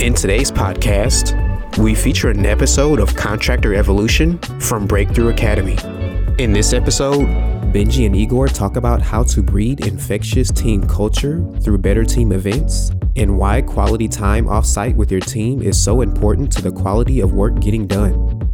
In today's podcast, we feature an episode of Contractor Evolution from Breakthrough Academy. In this episode, Benji and Igor talk about how to breed infectious team culture through better team events and why quality time offsite with your team is so important to the quality of work getting done.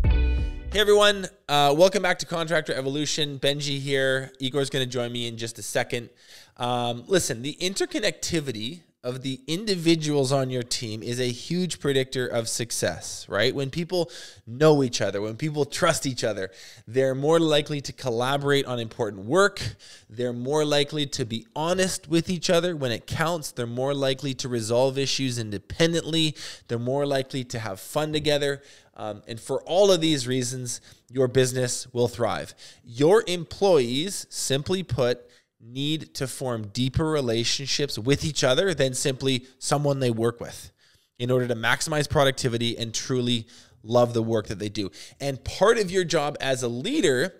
Hey everyone, uh, welcome back to Contractor Evolution. Benji here. Igor's going to join me in just a second. Um, listen, the interconnectivity of the individuals on your team is a huge predictor of success, right? When people know each other, when people trust each other, they're more likely to collaborate on important work. They're more likely to be honest with each other when it counts. They're more likely to resolve issues independently. They're more likely to have fun together. Um, and for all of these reasons, your business will thrive. Your employees, simply put, need to form deeper relationships with each other than simply someone they work with in order to maximize productivity and truly love the work that they do. And part of your job as a leader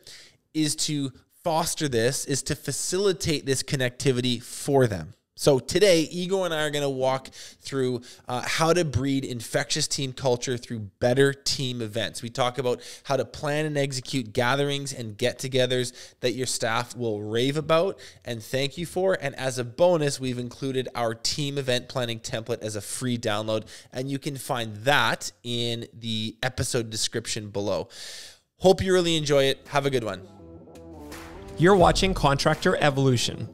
is to foster this, is to facilitate this connectivity for them. So today, Igor and I are going to walk through uh, how to breed infectious team culture through better team events. We talk about how to plan and execute gatherings and get-togethers that your staff will rave about and thank you for. And as a bonus, we've included our team event planning template as a free download, and you can find that in the episode description below. Hope you really enjoy it. Have a good one. You're watching Contractor Evolution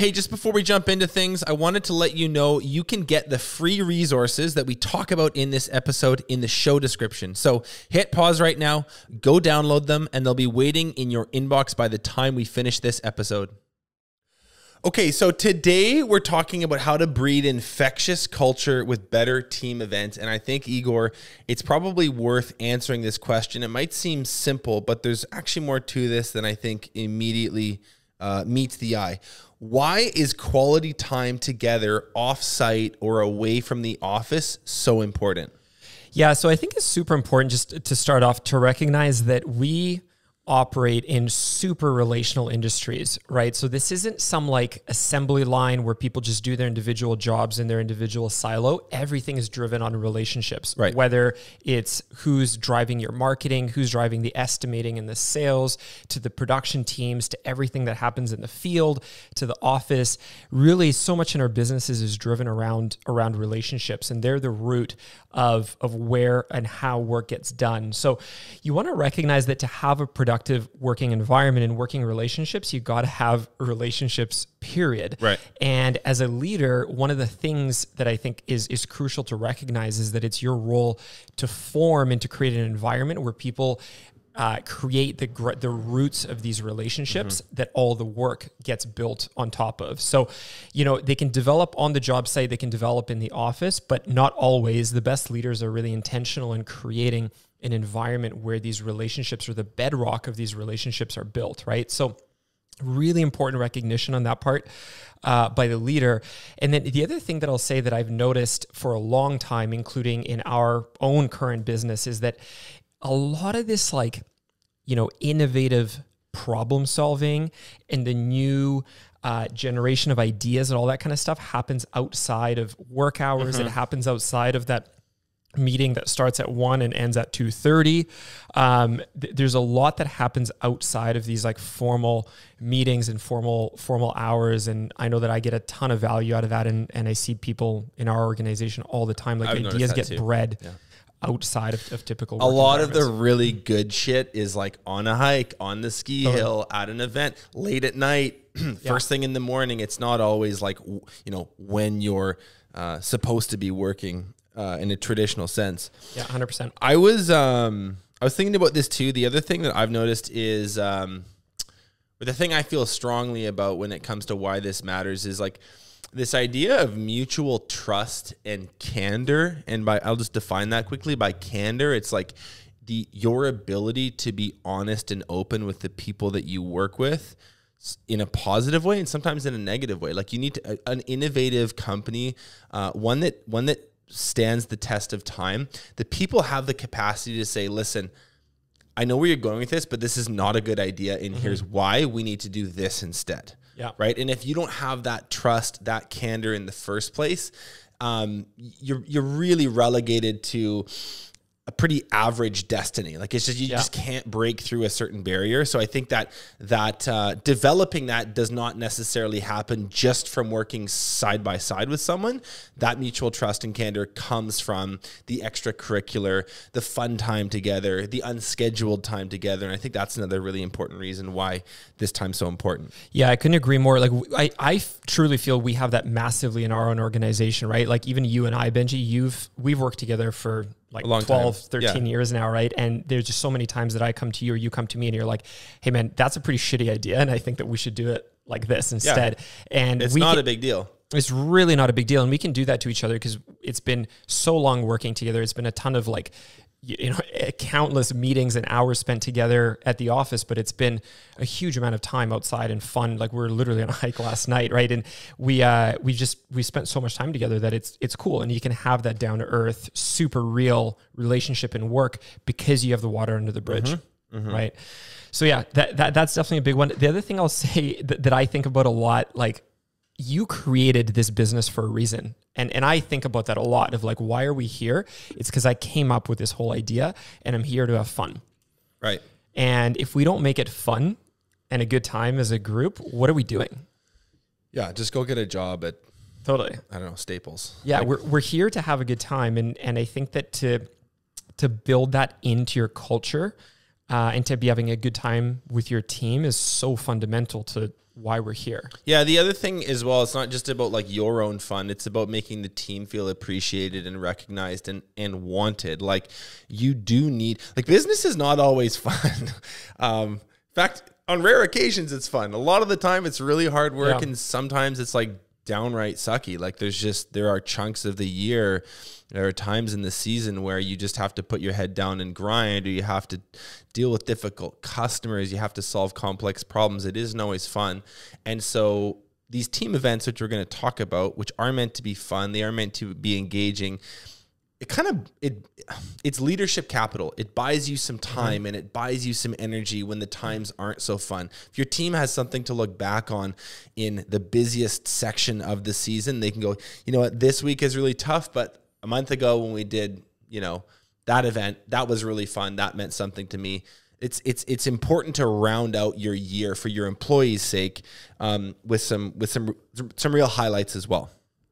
Hey, just before we jump into things, I wanted to let you know you can get the free resources that we talk about in this episode in the show description. So hit pause right now, go download them, and they'll be waiting in your inbox by the time we finish this episode. Okay, so today we're talking about how to breed infectious culture with better team events. And I think, Igor, it's probably worth answering this question. It might seem simple, but there's actually more to this than I think immediately uh, meets the eye. Why is quality time together off-site or away from the office so important? Yeah, so I think it's super important just to start off to recognize that we operate in super relational industries, right? So this isn't some like assembly line where people just do their individual jobs in their individual silo. Everything is driven on relationships, right? Whether it's who's driving your marketing, who's driving the estimating and the sales, to the production teams, to everything that happens in the field, to the office. Really, so much in our businesses is driven around around relationships, and they're the root of of where and how work gets done. So you want to recognize that to have a productive working environment and working relationships, you got to have relationships period. Right. And as a leader, one of the things that I think is is crucial to recognize is that it's your role to form and to create an environment where people uh, create the gr- the roots of these relationships mm-hmm. that all the work gets built on top of. So, you know, they can develop on the job site, they can develop in the office, but not always. The best leaders are really intentional in creating an environment where these relationships or the bedrock of these relationships are built, right? So, really important recognition on that part uh, by the leader. And then the other thing that I'll say that I've noticed for a long time, including in our own current business, is that a lot of this like you know innovative problem solving and the new uh, generation of ideas and all that kind of stuff happens outside of work hours mm-hmm. it happens outside of that meeting that starts at 1 and ends at 2.30 um, th- there's a lot that happens outside of these like formal meetings and formal formal hours and i know that i get a ton of value out of that and, and i see people in our organization all the time like I've ideas get too. bred yeah outside of, of typical. a lot of the really good shit is like on a hike, on the ski hill, at an event, late at night, first thing in the morning. It's not always like you know when you're uh, supposed to be working uh, in a traditional sense. yeah, hundred percent. I was um I was thinking about this too. The other thing that I've noticed is um the thing I feel strongly about when it comes to why this matters is like this idea of mutual trust and candor and by I'll just define that quickly by candor it's like the your ability to be honest and open with the people that you work with in a positive way and sometimes in a negative way like you need to, an innovative company uh, one that one that stands the test of time the people have the capacity to say listen I know where you're going with this, but this is not a good idea. And here's why we need to do this instead. Yeah. Right. And if you don't have that trust, that candor in the first place, um, you're you're really relegated to a pretty average destiny. Like it's just you Yeah. just can't break through a certain barrier. So I think that that uh, developing that does not necessarily happen just from working side by side with someone. That mutual trust and candor comes from the extracurricular, the fun time together, the unscheduled time together, and I think that's another really important reason why this time's so important. Yeah, I couldn't agree more. Like I, I f- truly feel we have that massively in our own organization, right? Like even you and I, Benji, you've we've worked together for like A long time. 12, 13 Yeah. years now, right? And there's just so many times that I come to you or you come to me and you're like, "Hey man, that's a pretty shitty idea and I think that we should do it like this instead." And It's we not can- a big deal. it's really not a big deal and we can do that to each other because it's been so long working together it's been a ton of like you know countless meetings and hours spent together at the office but it's been a huge amount of time outside and fun. Like we are literally on a hike last night right? And we uh we just we spent so much time together that it's it's cool. And you can have that down to earth super real relationship and work because you have the water under the bridge right? So yeah that, that that's definitely a big one. The other thing i'll say that, that i think about a lot like you created this business for a reason. And and I think about that a lot of like why are we here? It's because I came up with this whole idea and I'm here to have fun. Right. And if we don't make it fun and a good time as a group, what are we doing? Yeah. Just go get a job at Totally. I don't know Staples. Yeah, we're we're here to have a good time and and I think that to to build that into your culture uh, and to be having a good time with your team is so fundamental to why we're here. Yeah, the other thing as well, it's not just about like your own fun, it's about making the team feel appreciated and recognized and, and wanted. Like you do need like business is not always fun. um in fact, on rare occasions it's fun. A lot of the time it's really hard work Yeah. and sometimes it's like downright sucky. Like there's just there are chunks of the year, there are times in the season where you just have to put your head down and grind, or you have to deal with difficult customers, you have to solve complex problems. It isn't always fun, and so these team events, which we're going to talk about, which are meant to be fun, they are meant to be engaging it kind of it it's leadership capital. It buys you some time and it buys you some energy when the times aren't so fun. If your team has something to look back on in the busiest section of the season they can go you know what? This week is really tough but a month ago when we did you know that event that was really fun. That meant something to me. It's it's it's important to round out your year for your employees sake um, with some with some some real highlights as well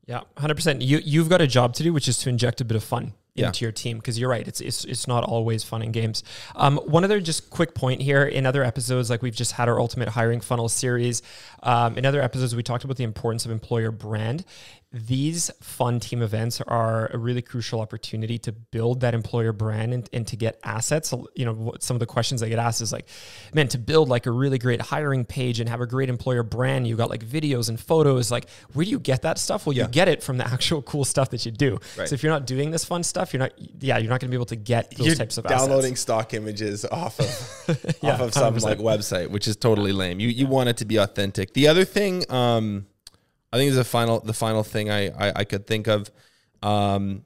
Yeah, hundred percent. You you've got a job to do, which is to inject a bit of fun Yeah. into your team because you're right. It's, it's it's not always fun and games. Um, one other just quick point here. In other episodes, like we've just had our ultimate hiring funnel series. Um, in other episodes, we talked about the importance of employer brand. These fun team events are a really crucial opportunity to build that employer brand and, and to get assets. You know, some of the questions I get asked is like, man, to build like a really great hiring page and have a great employer brand, you got like videos and photos. Like, where do you get that stuff? Well, you get it from the actual cool stuff that you do. Right. So if you're not doing this fun stuff, you're not, yeah, you're not going to be able to get those You're types of downloading assets. stock images off of Yeah, off of some 100%. like website, which is totally lame. You you want it to be authentic. The other thing, um, I think is the final the final thing I I, I could think of. Um,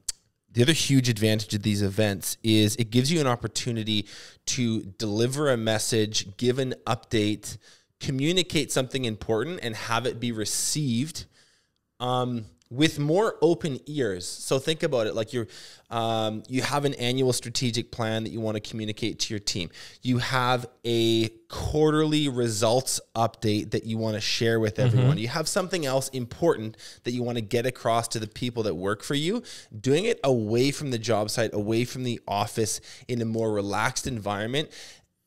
the other huge advantage of these events is it gives you an opportunity to deliver a message, give an update, communicate something important, and have it be received um, with more open ears. So think about it like you're um, you have an annual strategic plan that you want to communicate to your team. You have a quarterly results update that you want to share with everyone. You have something else important that you want to get across to the people that work for you. Doing it away from the job site, away from the office in a more relaxed environment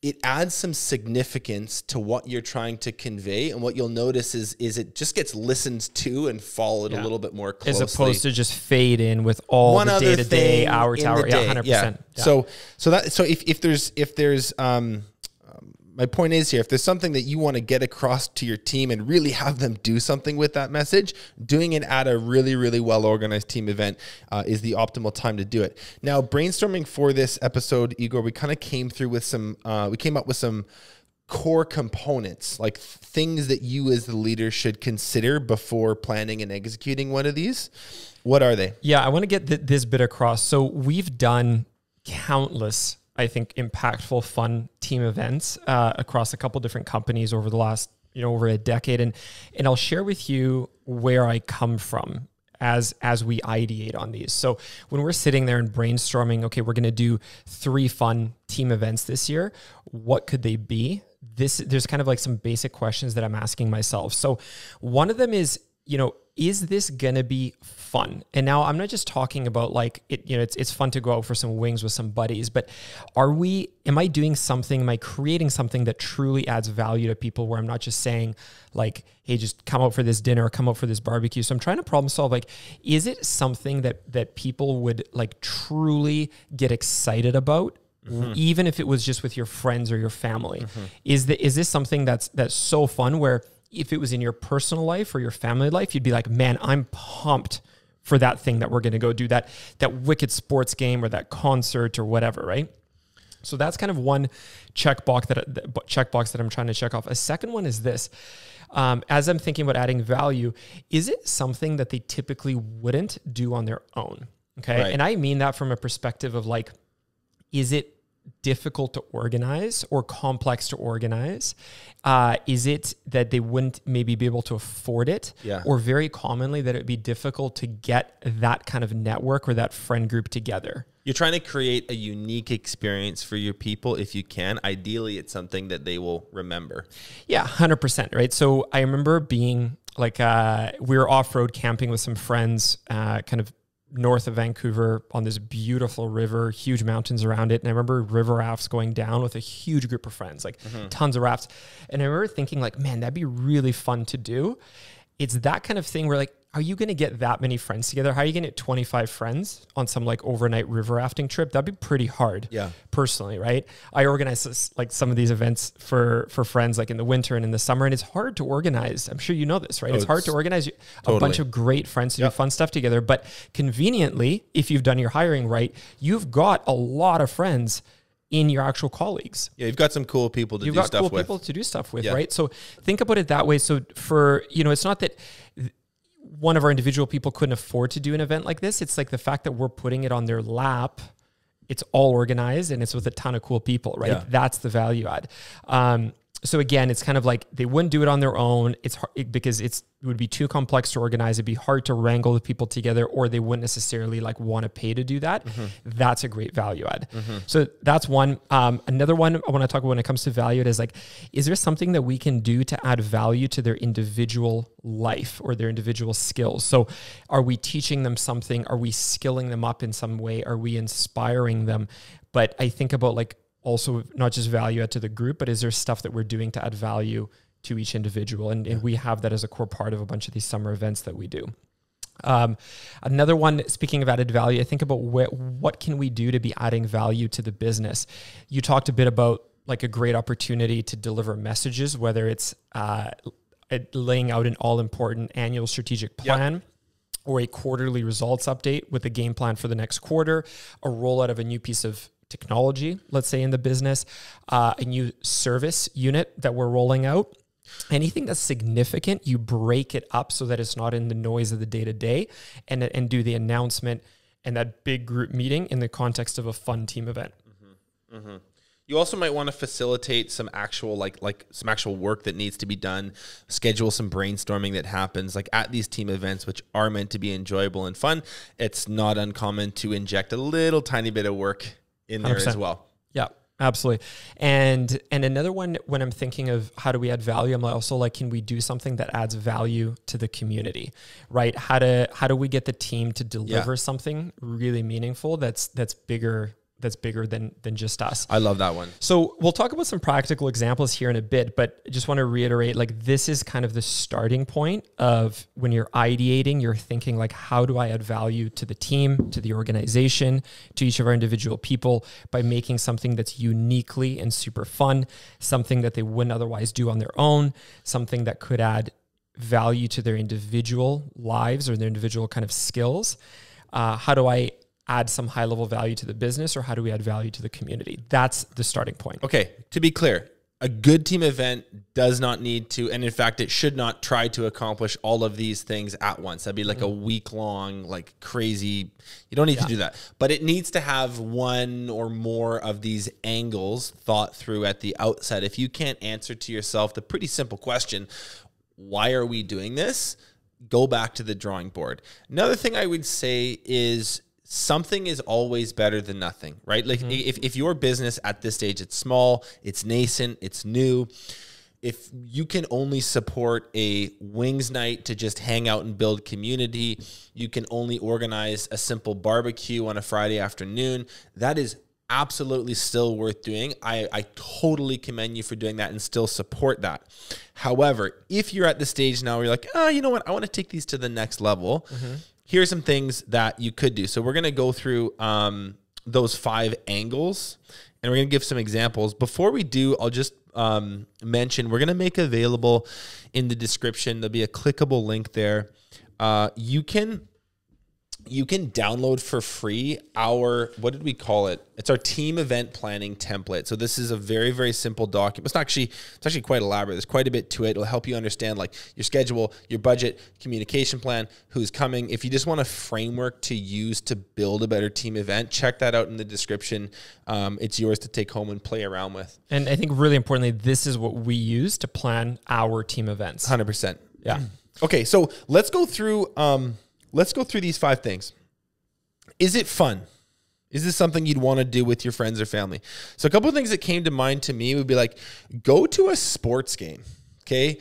it adds some significance to what you're trying to convey and what you'll notice is is it just gets listened to and followed a little bit more closely As opposed to just fade in with all one the day to day, hour to hour. Yeah, day. hundred Yeah. percent. So so that so if, if there's if there's um, my point is here if there's something that you want to get across to your team and really have them do something with that message doing it at a really really well organized team event uh, is the optimal time to do it. Now brainstorming for this episode igor we kind of came through with some uh, we came up with some core components like things that you as the leader should consider before planning and executing one of these. What are they? Yeah, I want to get th- this bit across. So we've done countless, I think, impactful, fun team events uh, across a couple different companies over the last, you know, over a decade, and and I'll share with you where I come from as as we ideate on these. So when we're sitting there and brainstorming, okay, we're going to do three fun team events this year. What could they be? This there's kind of like some basic questions that I'm asking myself. So one of them is, you know, is this gonna be fun? And now I'm not just talking about like it, you know, it's it's fun to go out for some wings with some buddies, but are we am I doing something, am I creating something that truly adds value to people where I'm not just saying like, hey, just come out for this dinner or come out for this barbecue. So I'm trying to problem solve like, is it something that that people would like truly get excited about? Mm-hmm. Even if it was just with your friends or your family, mm-hmm. is the, is this something that's that's so fun where if it was in your personal life or your family life, you'd be like, man, I'm pumped for that thing that we're going to go do that that wicked sports game or that concert or whatever, right? So that's kind of one checkbox that checkbox that I'm trying to check off. A second one is this: um, as I'm thinking about adding value, is it something that they typically wouldn't do on their own? Okay, Right. and I mean that from a perspective of like, is it difficult to organize or complex to organize? Uh, is it that they wouldn't maybe be able to afford it? Yeah. Or very commonly that it would be difficult to get that kind of network or that friend group together? You're trying to create a unique experience for your people if you can. Ideally, it's something that they will remember. Yeah, hundred percent. Right. So I remember being like, uh, we were off road camping with some friends, uh, kind of north of Vancouver on this beautiful river, huge mountains around it. And I remember river rafts going down with a huge group of friends, like mm-hmm. tons of rafts. And I remember thinking, like, man, that'd be really fun to do. It's that kind of thing where like, are you going to get that many friends together? How are you going to get 25 friends on some like overnight river rafting trip? That'd be pretty hard. Yeah. Personally, right? I organize this, like some of these events for for friends like in the winter and in the summer and it's hard to organize. I'm sure you know this, right? Oh, it's hard to it's- organize a bunch of great friends to Yep. do fun stuff together, but conveniently, if you've done your hiring right, you've got a lot of friends in your actual colleagues Yeah, you've got some cool people to you've do got stuff cool with. people to do stuff with, Yeah. right? So think about it that way. So for you know, it's not that one of our individual people couldn't afford to do an event like this. It's like the fact that we're putting it on their lap. It's all organized and it's with a ton of cool people, right? Yeah. That's the value add. Um, so again, it's kind of like they wouldn't do it on their own. It's hard, it- because it's it would be too complex to organize. It'd be hard to wrangle the people together, or they wouldn't necessarily like want to pay to do that. That's a great value add. So that's one. Um, another one I want to talk about when it comes to value add is like, is there something that we can do to add value to their individual life or their individual skills? So are we teaching them something? Are we skilling them up in some way? Are we inspiring them? But I think about like also not just value add to the group, but is there stuff that we're doing to add value to each individual? And, and we have that as a core part of a bunch of these summer events that we do. Um, another one, speaking of added value, I think about wh- what can we do to be adding value to the business. You talked a bit about like a great opportunity to deliver messages, whether it's uh, laying out an all important annual strategic plan. Or a quarterly results update with a game plan for the next quarter, a rollout of a new piece of technology, let's say in the business, uh, a new service unit that we're rolling out. Anything that's significant, you break it up so that it's not in the noise of the day to day, and and do the announcement and that big group meeting in the context of a fun team event. You also might want to facilitate some actual like like some actual work that needs to be done, schedule some brainstorming that happens like at these team events which are meant to be enjoyable and fun. It's not uncommon to inject a little tiny bit of work in there 100%. as well. Yeah, absolutely. And and another one when I'm thinking of how do we add value, I'm also like, can we do something that adds value to the community, right? How to how do we get the team to deliver something really meaningful that's that's bigger that's bigger than than just us. I love that one. So we'll talk about some practical examples here in a bit, but I just want to reiterate like this is kind of the starting point of when you're ideating, you're thinking like how do I add value to the team, to the organization, to each of our individual people by making something that's uniquely and super fun, something that they wouldn't otherwise do on their own, something that could add value to their individual lives or their individual kind of skills. Uh, how do I add some high level value to the business or how do we add value to the community? That's the starting point. Okay, to be clear, a good team event does not need to, and in fact, it should not try to accomplish all of these things at once. That'd be like a mm-hmm. week long, like crazy. You don't need to do that, but it needs to have one or more of these angles thought through at the outset. If you can't answer to yourself the pretty simple question, why are we doing this? Go back to the drawing board. Another thing I would say is something is always better than nothing, right? Like mm-hmm. if, if your business at this stage, it's small, it's nascent, it's new. If you can only support a wings night to just hang out and build community, you can only organize a simple barbecue on a Friday afternoon. That is absolutely still worth doing. I, I totally commend you for doing that and still support that. However, if you're at the stage now where you're like, oh, you know what, I want to take these to the next level, mm-hmm. Here's some things that you could do. So we're going to go through um, those five angles and we're going to give some examples. Before we do, I'll just um, mention we're going to make available in the description, there'll be a clickable link there. Uh, you can you can download for free our what did we call it? It's our team event planning template. So this is a very very simple document. It's actually it's actually quite elaborate. There's quite a bit to it. It'll help you understand like your schedule your budget communication plan who's coming. If you just want a framework to use to build a better team event check that out in the description. Um, it's yours to take home and play around with. And I think really importantly, this is what we use to plan our team events. 100% Yeah. Okay, so let's go through um let's go through these five things. Is it fun? Is this something you'd want to do with your friends or family? So a couple of things that came to mind to me would be like go to a sports game. Okay?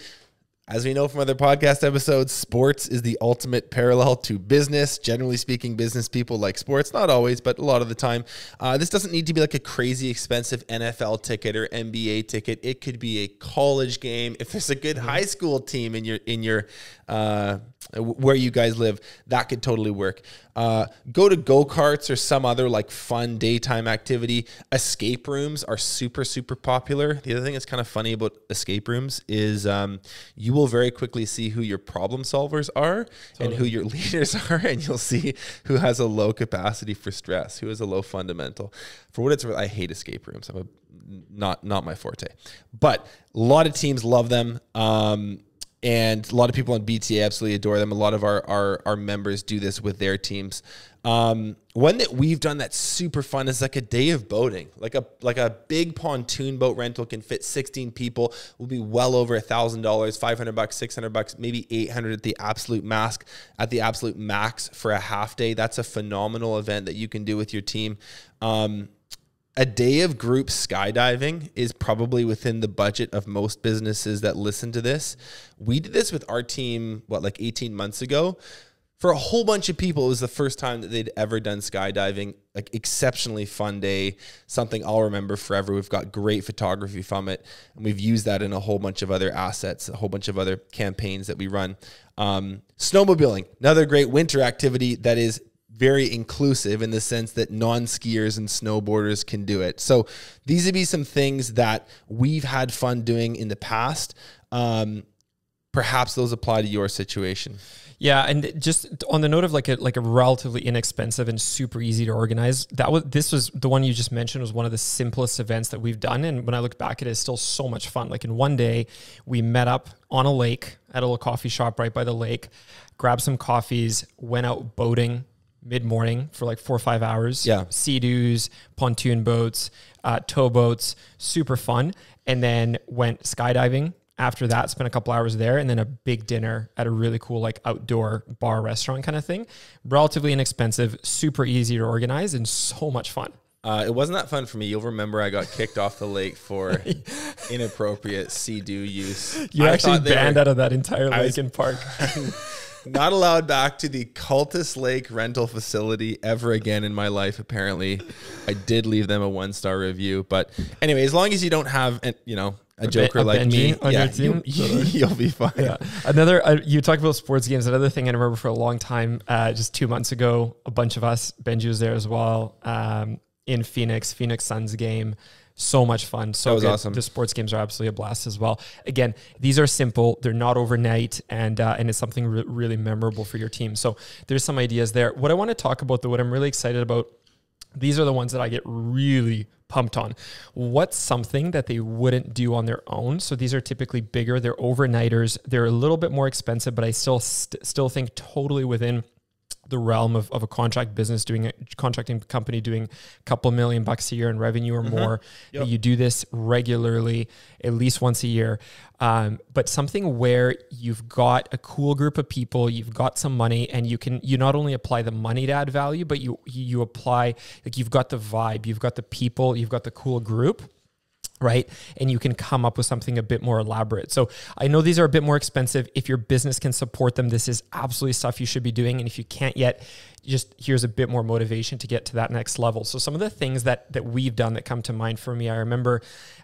As we know from other podcast episodes, sports is the ultimate parallel to business. Generally speaking, business people like sports, not always, but a lot of the time. Uh, this doesn't need to be like a crazy expensive NFL ticket or NBA ticket. It could be a college game. If there's a good high school team in your in your uh, where you guys live, that could totally work. Uh, go to go karts or some other like fun daytime activity. Escape rooms are super super popular. The other thing that's kind of funny about escape rooms is um, you will very quickly see who your problem solvers are and who your leaders are, and you'll see who has a low capacity for stress, who has a low fundamental. For what it's worth, I hate escape rooms. I'm a not not my forte, but a lot of teams love them. Um, and a lot of people on BTA absolutely adore them. A lot of our our, our members do this with their teams. Um, one that we've done that's super fun is like a day of boating, like a like a big pontoon boat rental can fit 16 people. Will be well over a thousand dollars, 500 bucks, 600 bucks, maybe 800 at the absolute mask at the absolute max for a half day. That's a phenomenal event that you can do with your team. Um, a day of group skydiving is probably within the budget of most businesses that listen to this. We did this with our team, what, like 18 months ago? For a whole bunch of people, it was the first time that they'd ever done skydiving. Like, exceptionally fun day, something I'll remember forever. We've got great photography from it, and we've used that in a whole bunch of other assets, a whole bunch of other campaigns that we run. Um, snowmobiling, another great winter activity that is very inclusive in the sense that non-skiers and snowboarders can do it. So these would be some things that we've had fun doing in the past. Um, perhaps those apply to your situation. Yeah, and just on the note of like a like a relatively inexpensive and super easy to organize, that was this was the one you just mentioned was one of the simplest events that we've done. And when I look back at it, it's still so much fun. Like in one day, we met up on a lake at a little coffee shop right by the lake, grabbed some coffees, went out boating, mid morning for like four or five hours. Yeah. sea doos, pontoon boats, uh, tow boats, super fun. And then went skydiving. After that, spent a couple hours there, and then a big dinner at a really cool like outdoor bar restaurant kind of thing. Relatively inexpensive, super easy to organize, and so much fun. Uh, it wasn't that fun for me. You'll remember I got kicked off the lake for inappropriate sea doo use. You're I actually banned were out of that entire lake was- and park. not allowed back to the Cultus Lake rental facility ever again in my life. Apparently, I did leave them a one star review. But anyway, as long as you don't have, an, you know, a, joker a like Benji me, on your yeah, team? you, you'll be fine. yeah. Another, uh, you talked about sports games. Another thing I remember for a long time, uh, just two months ago, a bunch of us, Benji was there as well, um, in Phoenix, Phoenix Suns game. So much fun. So That was good. awesome. The sports games are absolutely a blast as well. Again, these are simple. They're not overnight, and uh, and it's something re- really memorable for your team. So there's some ideas there. What I want to talk about, though, what I'm really excited about these are the ones that I get really pumped on. What's something that they wouldn't do on their own? So these are typically bigger. They're overnighters. They're a little bit more expensive, but I still st- still think totally within the realm of, of a contract business doing a contracting company doing a couple million bucks a year in revenue or more that you do this regularly at least once a year. Um, but something where you've got a cool group of people you've got some money and you can you not only apply the money to add value but you you apply like you've got the vibe you've got the people you've got the cool group right? And you can come up with something a bit more elaborate. So I know these are a bit more expensive. If your business can support them, this is absolutely stuff you should be doing. And if you can't yet, just here's a bit more motivation to get to that next level. So some of the things that that we've done that come to mind for me, I remember.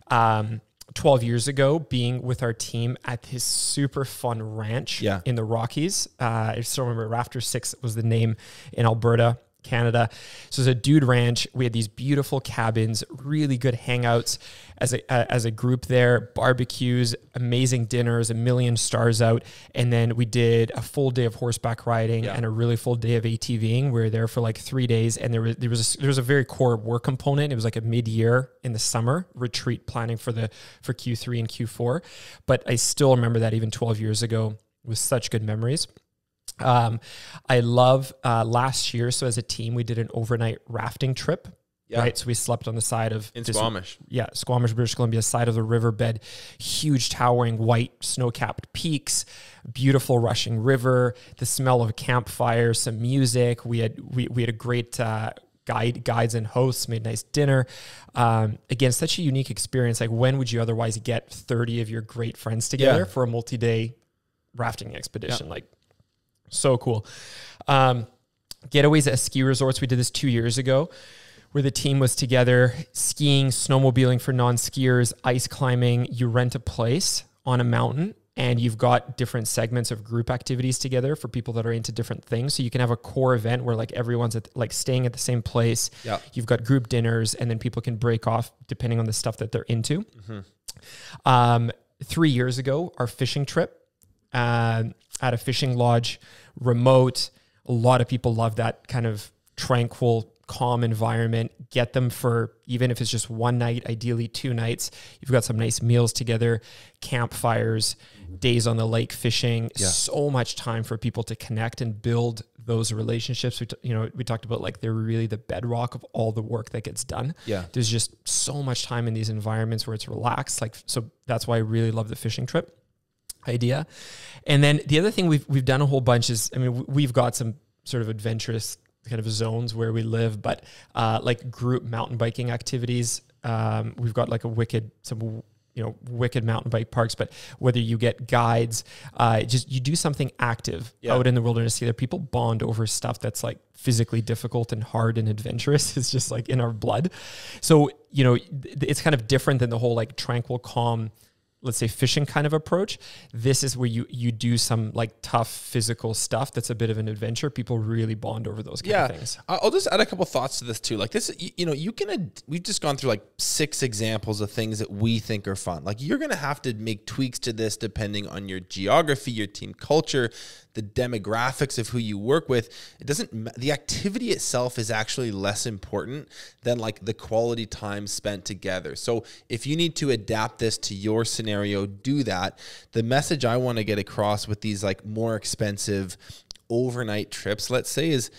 Um, 12 years ago being with our team at this super fun ranch Yeah. in the Rockies. Uh, I still remember Rafter 6 was the name in Alberta. Canada. So it's a dude ranch. We had these beautiful cabins, really good hangouts as a uh, as a group there, barbecues, amazing dinners, a million stars out, and then we did a full day of horseback riding Yeah. and a really full day of ATVing. We were there for like three days, and there was there was a, there was a very core work component. It was like a mid year in the summer retreat planning for the for Q3 and Q4, but I still remember that even 12 years ago with such good memories. Um, I love uh, last year. So as a team, we did an overnight rafting trip. Yeah. Right. So we slept on the side of In this- Squamish. Yeah, Squamish, British Columbia, side of the riverbed, huge towering white snow-capped peaks, beautiful rushing river, the smell of a campfire, some music. We had we, we had a great uh, guide guides and hosts, made nice dinner. Um, again, such a unique experience. Like when would you otherwise get 30 of your great friends together Yeah. for a multi-day rafting expedition? Like so cool. Um, getaways at ski resorts. We did this two years ago where the team was together skiing, snowmobiling for non skiers, ice climbing. You rent a place on a mountain and you've got different segments of group activities together for people that are into different things. So you can have a core event where like everyone's at, like staying at the same place. Yeah. You've got group dinners and then people can break off depending on the stuff that they're into. Um, three years ago, our fishing trip um, at a fishing lodge, remote. A lot of people love that kind of tranquil, calm environment. Get them for even if it's just one night, ideally two nights. You've got some nice meals together, campfires, days on the lake fishing. So much time for people to connect and build those relationships. We you know we talked about like they're really the bedrock of all the work that gets done Yeah. there's just so much time in these environments where it's relaxed. Like, so that's why I really love the fishing trip idea. And then the other thing we've, we've done a whole bunch is, I mean, we've got some sort of adventurous kind of zones where we live, but uh, like group mountain biking activities. Um, we've got like a wicked, some, you know, wicked mountain bike parks, but whether you get guides, uh, just you do something active Yeah. out in the wilderness together. People bond over stuff that's like physically difficult and hard and adventurous. It's just like in our blood. So, you know, it's kind of different than the whole like tranquil, calm, let's say fishing kind of approach. This is where you you do some like tough physical stuff that's a bit of an adventure. People really bond over those kind yeah. of things. I'll just add a couple thoughts to this too. Like this, you, you know, you can. ad- We've just gone through like six examples of things that we think are fun. Like you're gonna have to make tweaks to this depending on your geography, your team culture, the demographics of who you work with. It doesn't. The activity itself is actually less important than like the quality time spent together. So if you need to adapt this to your scenario, do that. The message I want to get across with these like more expensive overnight trips, let's say, is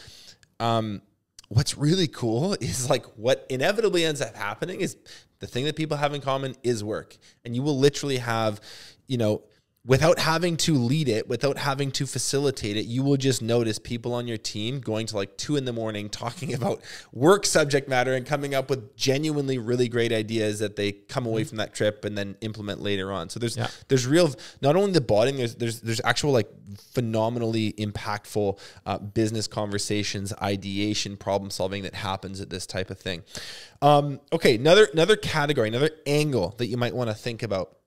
um, what's really cool is like what inevitably ends up happening is the thing that people have in common is work. And you will literally have, you know, without having to lead it, without having to facilitate it, you will just notice people on your team going to like two in the morning talking about work subject matter and coming up with genuinely really great ideas that they come away from that trip and then implement later on. So there's Yeah. there's real not only the bonding, there's there's there's actual like phenomenally impactful uh, business conversations, ideation, problem solving that happens at this type of thing. Um, okay, another another category, another angle that you might want to think about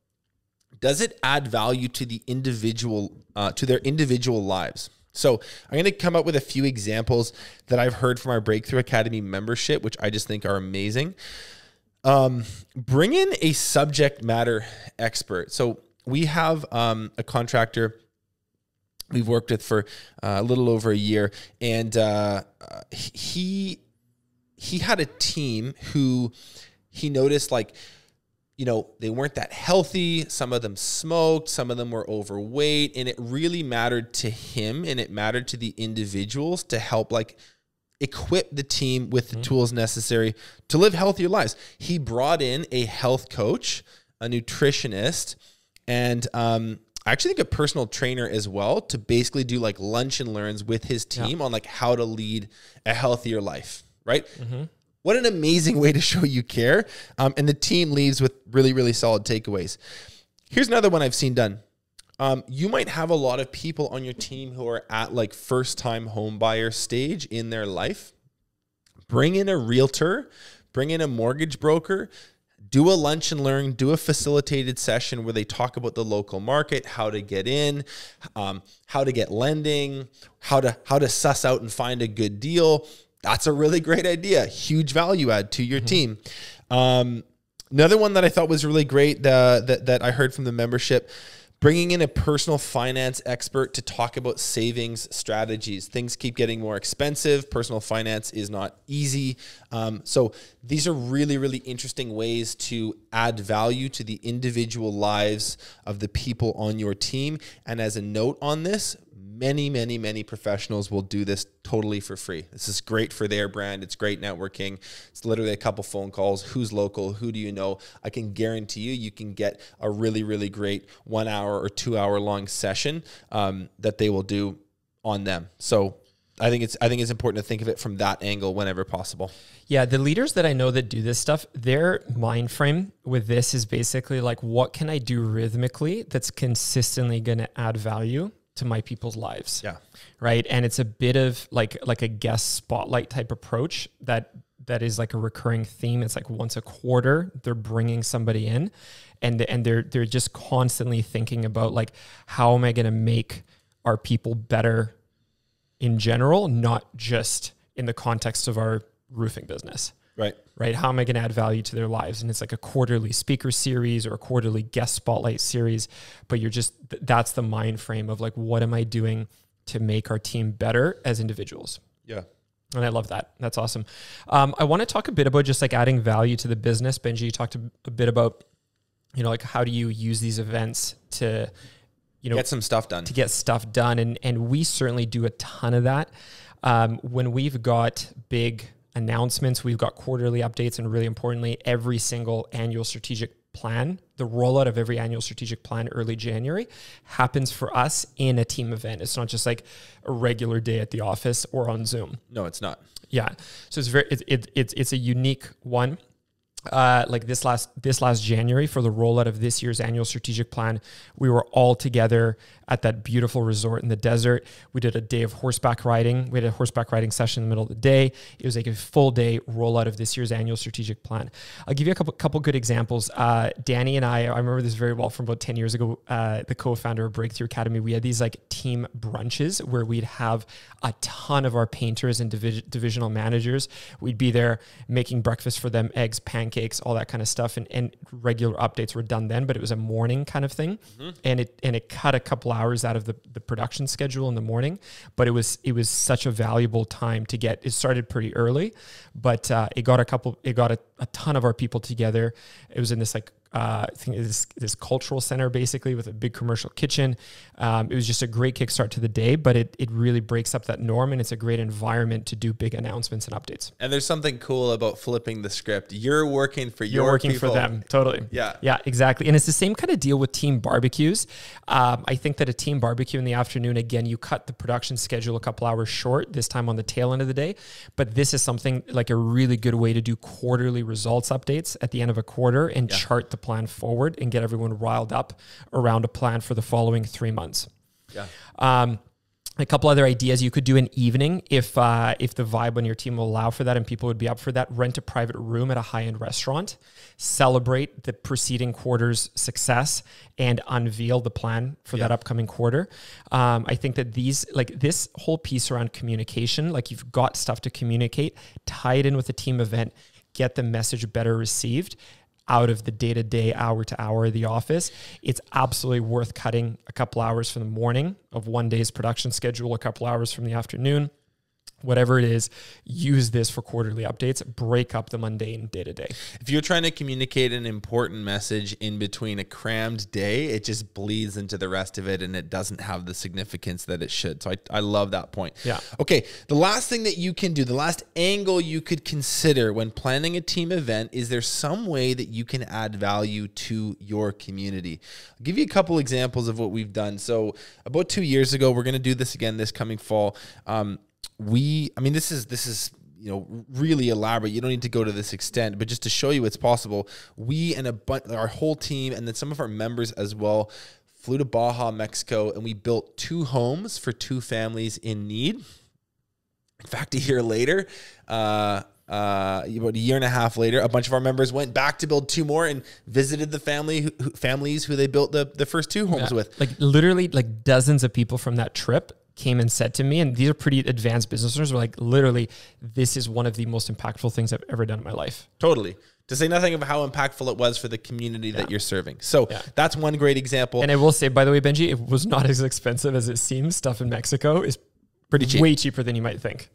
does it add value to the individual uh, to their individual lives? So i'm going to come up with a few examples that i've heard from our breakthrough academy membership which i just think are amazing. Um, bring in a subject matter expert. So we have um, a contractor we've worked with for uh, a little over a year and uh, he he had a team who he noticed like you know, they weren't that healthy. Some of them smoked, some of them were overweight, and it really mattered to him and it mattered to the individuals to help like equip the team with the tools necessary to live healthier lives. He brought in a health coach, a nutritionist, and um I actually think a personal trainer as well to basically do like lunch and learns with his team on like how to lead a healthier life, right? What an amazing way to show you care. Um, and the team leaves with really, really solid takeaways. Here's another one I've seen done. Um, you might have a lot of people on your team who are at like first time home buyer stage in their life. Bring in a realtor, bring in a mortgage broker, do a lunch and learn, do a facilitated session where they talk about the local market, how to get in, um, how to get lending, how to how to suss out and find a good deal. That's a really great idea. Huge value add to your team. Um, another one that I thought was really great uh, that that I heard from the membership bringing in a personal finance expert to talk about savings strategies. Things keep getting more expensive. Personal finance is not easy. Um, so these are really, really interesting ways to add value to the individual lives of the people on your team. And as a note on this, many, many, many professionals will do this totally for free. This is great for their brand. It's great networking. It's literally a couple phone calls. Who's local? Who do you know? I can guarantee you, you can get a really, really great one hour or two hour long session um, that they will do on them. So I think it's I think it's important to think of it from that angle whenever possible. Yeah, the leaders that I know that do this stuff, their mind frame with this is basically like, what can I do rhythmically that's consistently going to add value to my people's lives? Yeah. Right. And it's a bit of like like a guest spotlight type approach that that is like a recurring theme. It's like once a quarter they're bringing somebody in, and and they're they're just constantly thinking about like how am I going to make our people better in general, not just in the context of our roofing business Right. right? How am I going to add value to their lives? And it's like a quarterly speaker series or a quarterly guest spotlight series, but you're just, that's the mind frame of like, what am I doing to make our team better as individuals? Yeah. And I love that. That's awesome. Um, I want to talk a bit about just like adding value to the business. Benji, you talked a, a bit about, you know, like how do you use these events to, you know, Get some stuff done. to get stuff done. And, and we certainly do a ton of that. Um, when we've got big announcements, we've got quarterly updates, and really importantly, every single annual strategic plan, the rollout of every annual strategic plan early January happens for us in a team event. It's not just like a regular day at the office or on Zoom. No, it's not. Yeah. So it's very, it, it, it's, it's a unique one. Uh, like this last this last January for the rollout of this year's annual strategic plan, we were all together at that beautiful resort in the desert. We did a day of horseback riding. We had a horseback riding session in the middle of the day. It was like a full day rollout of this year's annual strategic plan. I'll give you a couple couple good examples. Uh, Danny and I, I remember this very well from about ten years ago. Uh, the co-founder of Breakthrough Academy, we had these like team brunches where we'd have a ton of our painters and divi- divisional managers. We'd be there making breakfast for them, eggs, pancakes, all that kind of stuff, and, and regular updates were done then. But it was a morning kind of thing, and it and it cut a couple hours out of the, the production schedule in the morning. But it was it was such a valuable time to get. It started pretty early, but uh, it got a couple. It got a, a ton of our people together. It was in this like uh, I think this this cultural center basically with a big commercial kitchen. Um, it was just a great kickstart to the day, but it it really breaks up that norm and it's a great environment to do big announcements and updates. And there's something cool about flipping the script. You're working for You're your working people. for them, totally. Yeah. yeah, exactly. And it's the same kind of deal with team barbecues. Um, I think that a team barbecue in the afternoon, again, you cut the production schedule a couple hours short. This time on the tail end of the day, but this is something like a really good way to do quarterly results updates at the end of a quarter and chart the plan forward and get everyone riled up around a plan for the following three months. Yeah. Um, a couple other ideas you could do an evening if uh, if the vibe on your team will allow for that and people would be up for that. Rent a private room at a high end restaurant, celebrate the preceding quarter's success, and unveil the plan for that upcoming quarter. Um, I think that these like this whole piece around communication, like you've got stuff to communicate, tie it in with a team event, get the message better received out of the day to day, hour to hour of the office. It's absolutely worth cutting a couple hours from the morning of one day's production schedule, a couple hours from the afternoon. Whatever it is, use this for quarterly updates. Break up the mundane day to day. If you're trying to communicate an important message in between a crammed day, it just bleeds into the rest of it and it doesn't have the significance that it should. So I, I love that point. Yeah. Okay. The last thing that you can do, the last angle you could consider when planning a team event is there some way that you can add value to your community? I'll give you a couple examples of what we've done. So about two years ago, we're going to do this again this coming fall. Um, we, I mean, this is, this is, you know, really elaborate. You don't need to go to this extent, but just to show you it's possible, we and a bunch, our whole team, and then some of our members as well, flew to Baja, Mexico, and we built two homes for two families in need. In fact, a year later, uh, uh, about a year and a half later, a bunch of our members went back to build two more and visited the family who, families who they built the, the first two homes with. Like literally, like dozens of people from that trip came and said to me, and these are pretty advanced business owners, were like, literally, this is one of the most impactful things I've ever done in my life. Totally. To say nothing of how impactful it was for the community that you're serving. So Yeah. that's one great example. And I will say, by the way, Benji, it was not as expensive as it seems. Stuff in Mexico is Pretty cheap. way cheaper than you might think.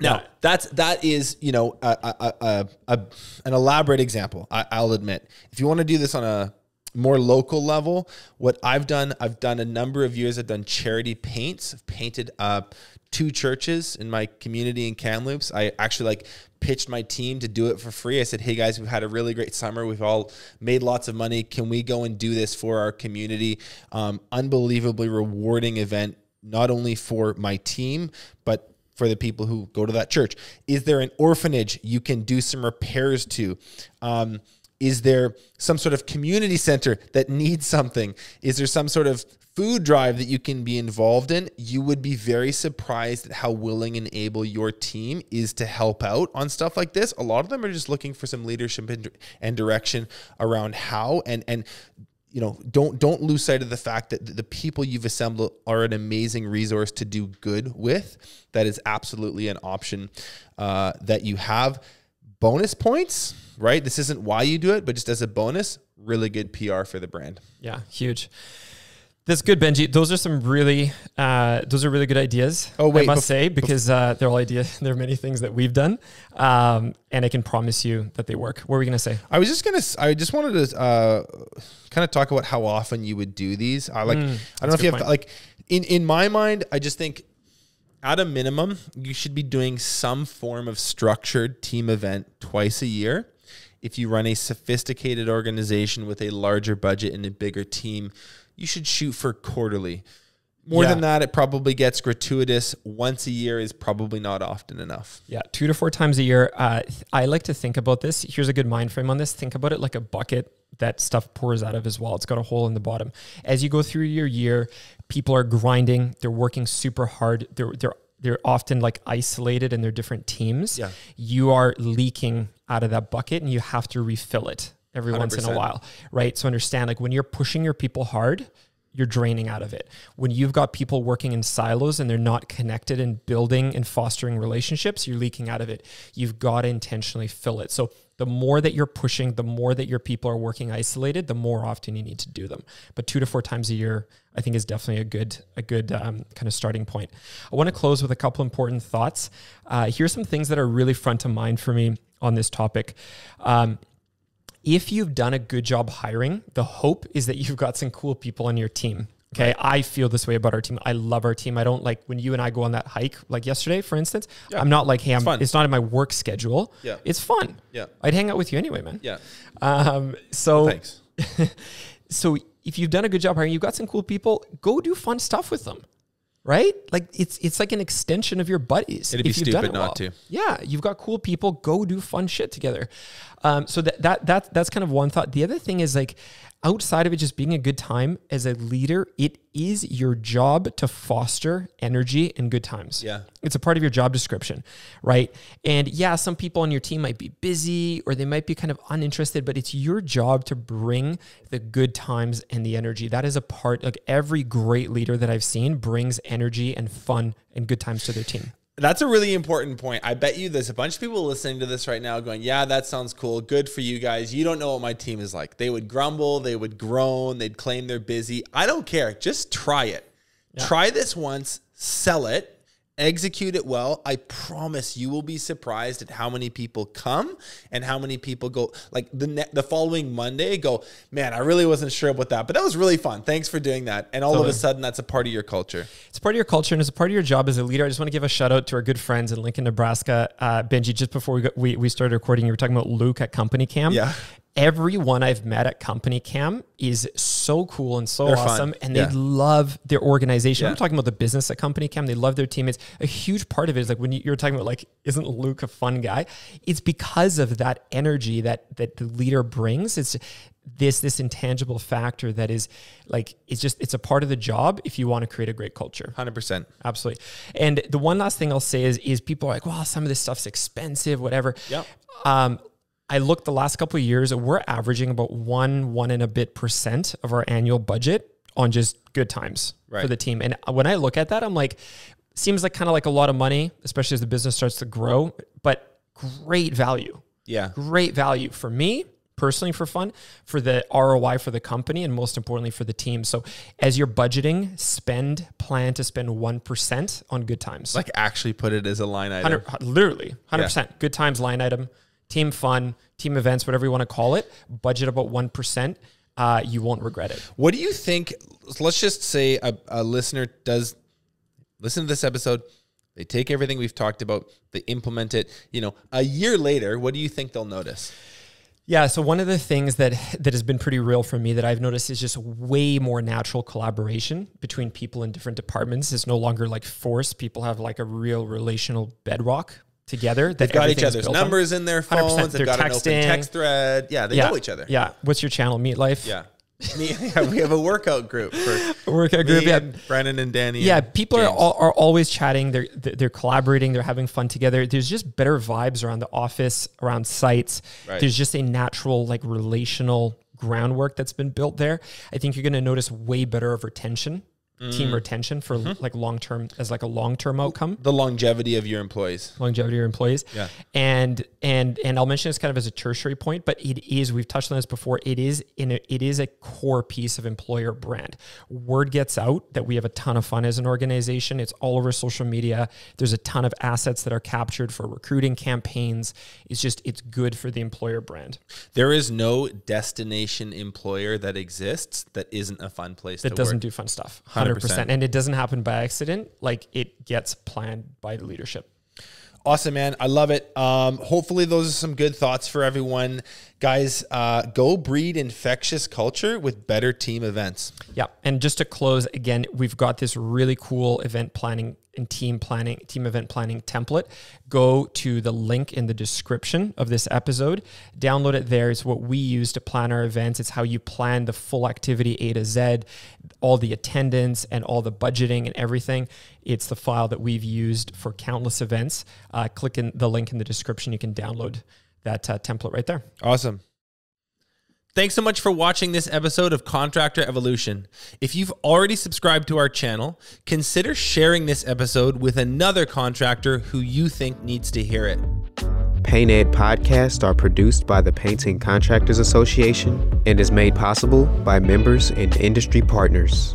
Now Yeah. that's that is you know a, a, a, a, an elaborate example. I, I'll admit. If you want to do this on a more local level, what I've done, I've done a number of years. I've done charity paints. I've painted up two churches in my community in Kamloops. I actually like pitched my team to do it for free. I said, "Hey guys, we've had a really great summer. We've all made lots of money. Can we go and do this for our community? Um, unbelievably rewarding event, not only for my team, but for the people who go to that church? Is there an orphanage you can do some repairs to? Um, is there some sort of community center that needs something? Is there some sort of food drive that you can be involved in? You would be very surprised at how willing and able your team is to help out on stuff like this. A lot of them are just looking for some leadership and, direction around how and and you know don't don't lose sight of the fact that the people you've assembled are an amazing resource to do good with that is absolutely an option uh, that you have bonus points right this isn't why you do it but just as a bonus really good pr for the brand Yeah, huge. That's good, Benji. Those are some really, uh, those are really good ideas. Oh, wait, I must bef- say because uh, they're all ideas. There are many things that we've done, um, and I can promise you that they work. What were we gonna say? i was just gonna I just wanted to uh, kind of talk about how often you would do these i like i don't know Mm, if you have like in in my mind i just think at a minimum, you should be doing some form of structured team event twice a year. If you run a sophisticated organization with a larger budget and a bigger team, you should shoot for quarterly. More Yeah. than that, it probably gets gratuitous. Once a year is probably not often enough. Yeah, two to four times a year. Uh, I like to think about this. Here's a good mind frame on this. Think about it like a bucket that stuff pours out of as well. It's got a hole in the bottom. As you go through your year, people are grinding. They're working super hard. They're they're they're often like isolated in their different teams. Yeah. You are leaking out of that bucket, and you have to refill it every once in a while, right? So understand, like when you're pushing your people hard, you're draining out of it. When you've got people working in silos and they're not connected and building and fostering relationships, you're leaking out of it. You've got to intentionally fill it. So the more that you're pushing, the more that your people are working isolated, the more often you need to do them. But two to four times a year, I think is definitely a good a good um, kind of starting point. I want to close with a couple important thoughts. Uh, here's some things that are really front of mind for me on this topic. Um, if you've done a good job hiring, the hope is that you've got some cool people on your team. Okay. I feel this way about our team. I love our team. I don't like when you and I go on that hike, like yesterday, for instance. I'm not like, hey, I'm, fun. it's not in my work schedule. Yeah. It's fun. Yeah. I'd hang out with you anyway, man. Yeah. Um, so Thanks. so if you've done a good job hiring, you've got some cool people, go do fun stuff with them. Right? Like it's it's like an extension of your buddies. It'd be stupid it not well. to. Yeah, you've got cool people. Go do fun shit together. Um, so that that that that's kind of one thought. The other thing is like outside of it just being a good time as a leader, it is your job to foster energy and good times. Yeah. It's a part of your job description, right? And yeah, some people on your team might be busy or they might be kind of uninterested, but it's your job to bring the good times and the energy. That is a part like every great leader that I've seen brings energy and fun and good times to their team. That's a really important point. I bet you there's a bunch of people listening to this right now going, Yeah, that sounds cool. Good for you guys. You don't know what my team is like. They would grumble, they would groan, they'd claim they're busy. I don't care. Just try it. Try this once, sell it, execute it well. I promise you will be surprised at how many people come and how many people go like the ne- the following Monday go, Man, I really wasn't sure about that, but that was really fun. Thanks for doing that. And all of a sudden that's a part of your culture. It's part of your culture and it's a part of your job as a leader. I just want to give a shout out to our good friends in Lincoln, Nebraska. Uh, Benji, just before we, got, we we started recording, you were talking about Luke at Company Cam. Yeah. Everyone I've met at Company Cam is so cool and so They're fun. awesome, and Yeah. they love their organization. Yeah. I'm talking about the business at Company Cam. They love their teammates. A huge part of it is like when you, you're talking about like, isn't Luke a fun guy? It's because of that energy that that the leader brings. It's this this intangible factor that is like it's just it's a part of the job if you want to create a great culture. 100%. Absolutely. And the one last thing I'll say is is people are like, well, some of this stuff's expensive, whatever. Yep. Um, I looked the last couple of years, we're averaging about one, one and a bit percent of our annual budget on just good times Right. for the team. And when I look at that, I'm like, seems like kind of like a lot of money, especially as the business starts to grow, but great value. Yeah. Great value for me personally for fun, for the ROI for the company, and most importantly for the team. So as you're budgeting, spend, plan to spend 1% on good times. Like actually put it as a line item. 100, literally 100% good times line item team fun team events whatever you want to call it budget about 1% uh, you won't regret it What do you think? Let's just say a, a listener does listen to this episode. They take everything we've talked about, they implement it. You know, a year later, what do you think they'll notice? yeah so one of the things that that has been pretty real for me that i've noticed is just way more natural collaboration between people in different departments it's no longer like forced people have like a real relational bedrock together that They've got each other's built on. numbers in their phones. They've They're got an open texting. text thread. Yeah, they yeah know each other. yeah what's your channel meet life Yeah. Me, yeah, we have a workout group for workout group yeah Brandon and Danny. yeah and people are, all, are always chatting they're they're collaborating they're having fun together there's just better vibes around the office around sites Right. there's just a natural like relational groundwork that's been built there i think you're going to notice way better of retention Mm. team retention for Mm-hmm. like long term as like a long term outcome the longevity of your employees. longevity of your employees. Yeah. And and and I'll mention this kind of as a tertiary point, but it is we've touched on this before. It is in a, it is a core piece of employer brand. Word gets out that we have a ton of fun as an organization. It's all over social media. There's a ton of assets that are captured for recruiting campaigns. It's just it's good for the employer brand. There is no destination employer that exists that isn't a fun place That to doesn't work. do fun stuff. 100%. 100%. And it doesn't happen by accident. Like it gets planned by the leadership. Awesome, man. I love it. Um, hopefully, those are some good thoughts for everyone. Guys, uh, go breed infectious culture with better team events. Yeah. And just to close, again, we've got this really cool event planning and team planning, team event planning template. Go to the link in the description of this episode. Download it there. It's what we use to plan our events. It's how you plan the full activity A to Z, all the attendance and all the budgeting and everything. It's the file that we've used for countless events. Uh, click in the link in the description. You can download that uh, template right there. Awesome. Thanks so much for watching this episode of Contractor Evolution. If you've already subscribed to our channel, consider sharing this episode with another contractor who you think needs to hear it. Paint Ed podcasts are produced by the Painting Contractors Association and is made possible by members and industry partners.